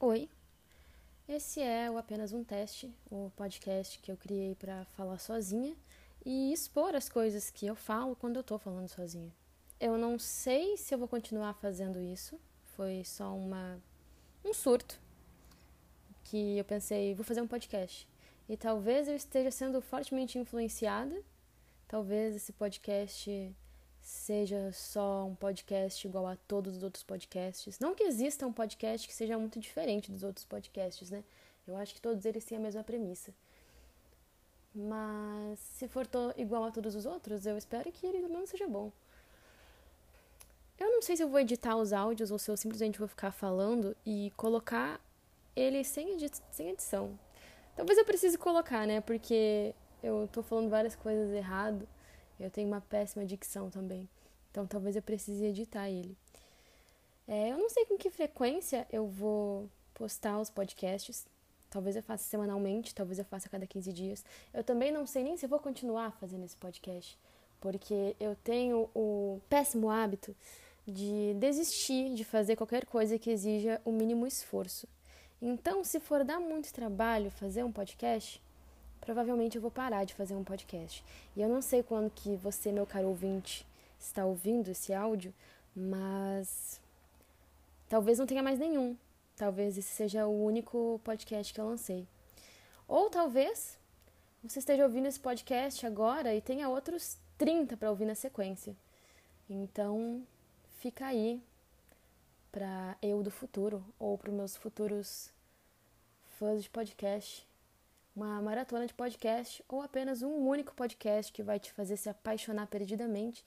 Oi, esse é o apenas um teste, o podcast que eu criei para falar sozinha e expor as coisas que eu falo quando eu tô falando sozinha. Eu não sei se eu vou continuar fazendo isso, foi só uma um surto que eu pensei, vou fazer um podcast. E talvez eu esteja sendo fortemente influenciada, talvez esse podcast seja só um podcast igual a todos os outros podcasts. Não que exista um podcast que seja muito diferente dos outros podcasts, né? Eu acho que todos eles têm a mesma premissa. Mas se for igual a todos os outros, eu espero que ele não seja bom. Eu não sei se eu vou editar os áudios ou se eu simplesmente vou ficar falando e colocar ele sem, edi sem edição. Talvez eu precise colocar, né? Porque eu tô falando várias coisas errado. Eu tenho uma péssima dicção também. Então talvez eu precise editar ele. É, eu não sei com que frequência eu vou postar os podcasts. Talvez eu faça semanalmente, talvez eu faça a cada 15 dias. Eu também não sei nem se vou continuar fazendo esse podcast, porque eu tenho o péssimo hábito de desistir de fazer qualquer coisa que exija o mínimo esforço. Então, se for dar muito trabalho fazer um podcast, provavelmente eu vou parar de fazer um podcast. E eu não sei quando que você, meu caro ouvinte, está ouvindo esse áudio, mas talvez não tenha mais nenhum. Talvez esse seja o único podcast que eu lancei. Ou talvez você esteja ouvindo esse podcast agora e tenha outros 30 para ouvir na sequência. Então, fica aí para eu do futuro ou para os meus futuros fãs de podcast uma maratona de podcast ou apenas um único podcast que vai te fazer se apaixonar perdidamente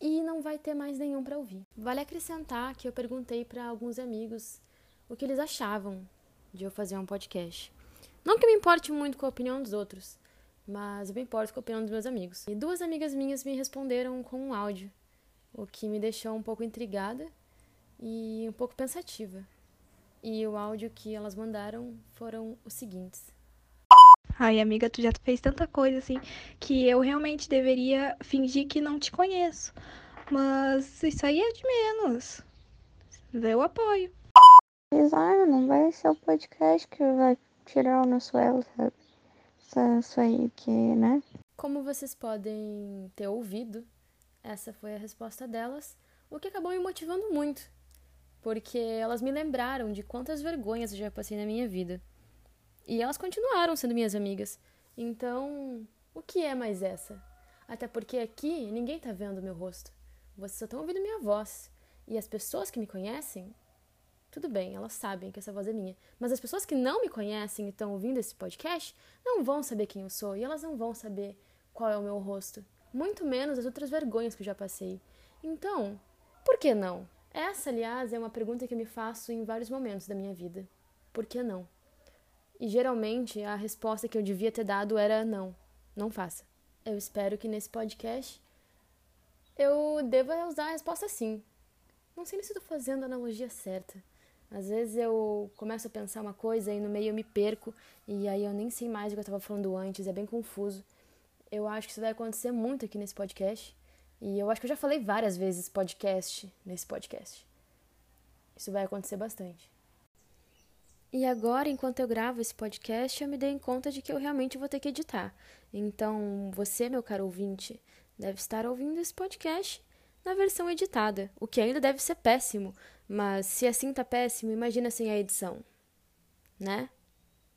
e não vai ter mais nenhum para ouvir. Vale acrescentar que eu perguntei para alguns amigos o que eles achavam de eu fazer um podcast. Não que eu me importe muito com a opinião dos outros, mas eu me importo com a opinião dos meus amigos. E duas amigas minhas me responderam com um áudio, o que me deixou um pouco intrigada e um pouco pensativa. E o áudio que elas mandaram foram os seguintes. Ai, amiga, tu já fez tanta coisa assim que eu realmente deveria fingir que não te conheço. Mas isso aí é de menos. Eu apoio. Design não vai ser o podcast que vai tirar o nosso elo, sabe? Isso aí que, né? Como vocês podem ter ouvido, essa foi a resposta delas, o que acabou me motivando muito, porque elas me lembraram de quantas vergonhas eu já passei na minha vida. E elas continuaram sendo minhas amigas. Então, o que é mais essa? Até porque aqui ninguém tá vendo meu rosto. Vocês só estão ouvindo minha voz. E as pessoas que me conhecem, tudo bem, elas sabem que essa voz é minha. Mas as pessoas que não me conhecem e estão ouvindo esse podcast não vão saber quem eu sou e elas não vão saber qual é o meu rosto. Muito menos as outras vergonhas que eu já passei. Então, por que não? Essa, aliás, é uma pergunta que eu me faço em vários momentos da minha vida. Por que não? E geralmente a resposta que eu devia ter dado era não, não faça. Eu espero que nesse podcast eu deva usar a resposta sim. Não sei se estou fazendo a analogia certa. Às vezes eu começo a pensar uma coisa e no meio eu me perco e aí eu nem sei mais o que eu estava falando antes, é bem confuso. Eu acho que isso vai acontecer muito aqui nesse podcast. E eu acho que eu já falei várias vezes podcast nesse podcast. Isso vai acontecer bastante. E agora, enquanto eu gravo esse podcast, eu me dei conta de que eu realmente vou ter que editar. Então, você, meu caro ouvinte, deve estar ouvindo esse podcast na versão editada, o que ainda deve ser péssimo, mas se assim tá péssimo, imagina sem a edição. Né?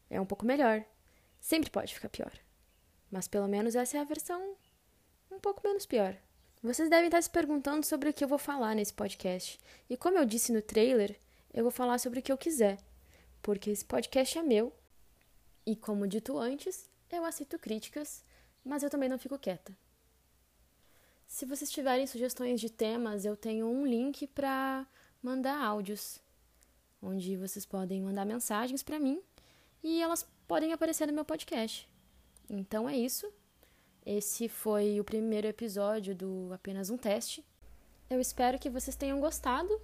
É um pouco melhor. Sempre pode ficar pior. Mas pelo menos essa é a versão um pouco menos pior. Vocês devem estar se perguntando sobre o que eu vou falar nesse podcast. E como eu disse no trailer, eu vou falar sobre o que eu quiser porque esse podcast é meu e, como dito antes, eu aceito críticas, mas eu também não fico quieta. Se vocês tiverem sugestões de temas, eu tenho um link para mandar áudios, onde vocês podem mandar mensagens para mim e elas podem aparecer no meu podcast. Então é isso. Esse foi o primeiro episódio do Apenas um Teste. Eu espero que vocês tenham gostado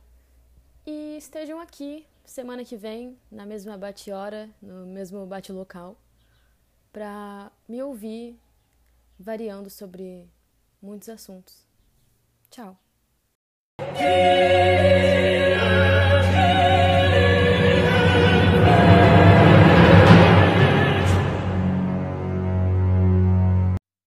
e estejam aqui semana que vem, na mesma bate-hora, no mesmo bate-local, para me ouvir variando sobre muitos assuntos. Tchau!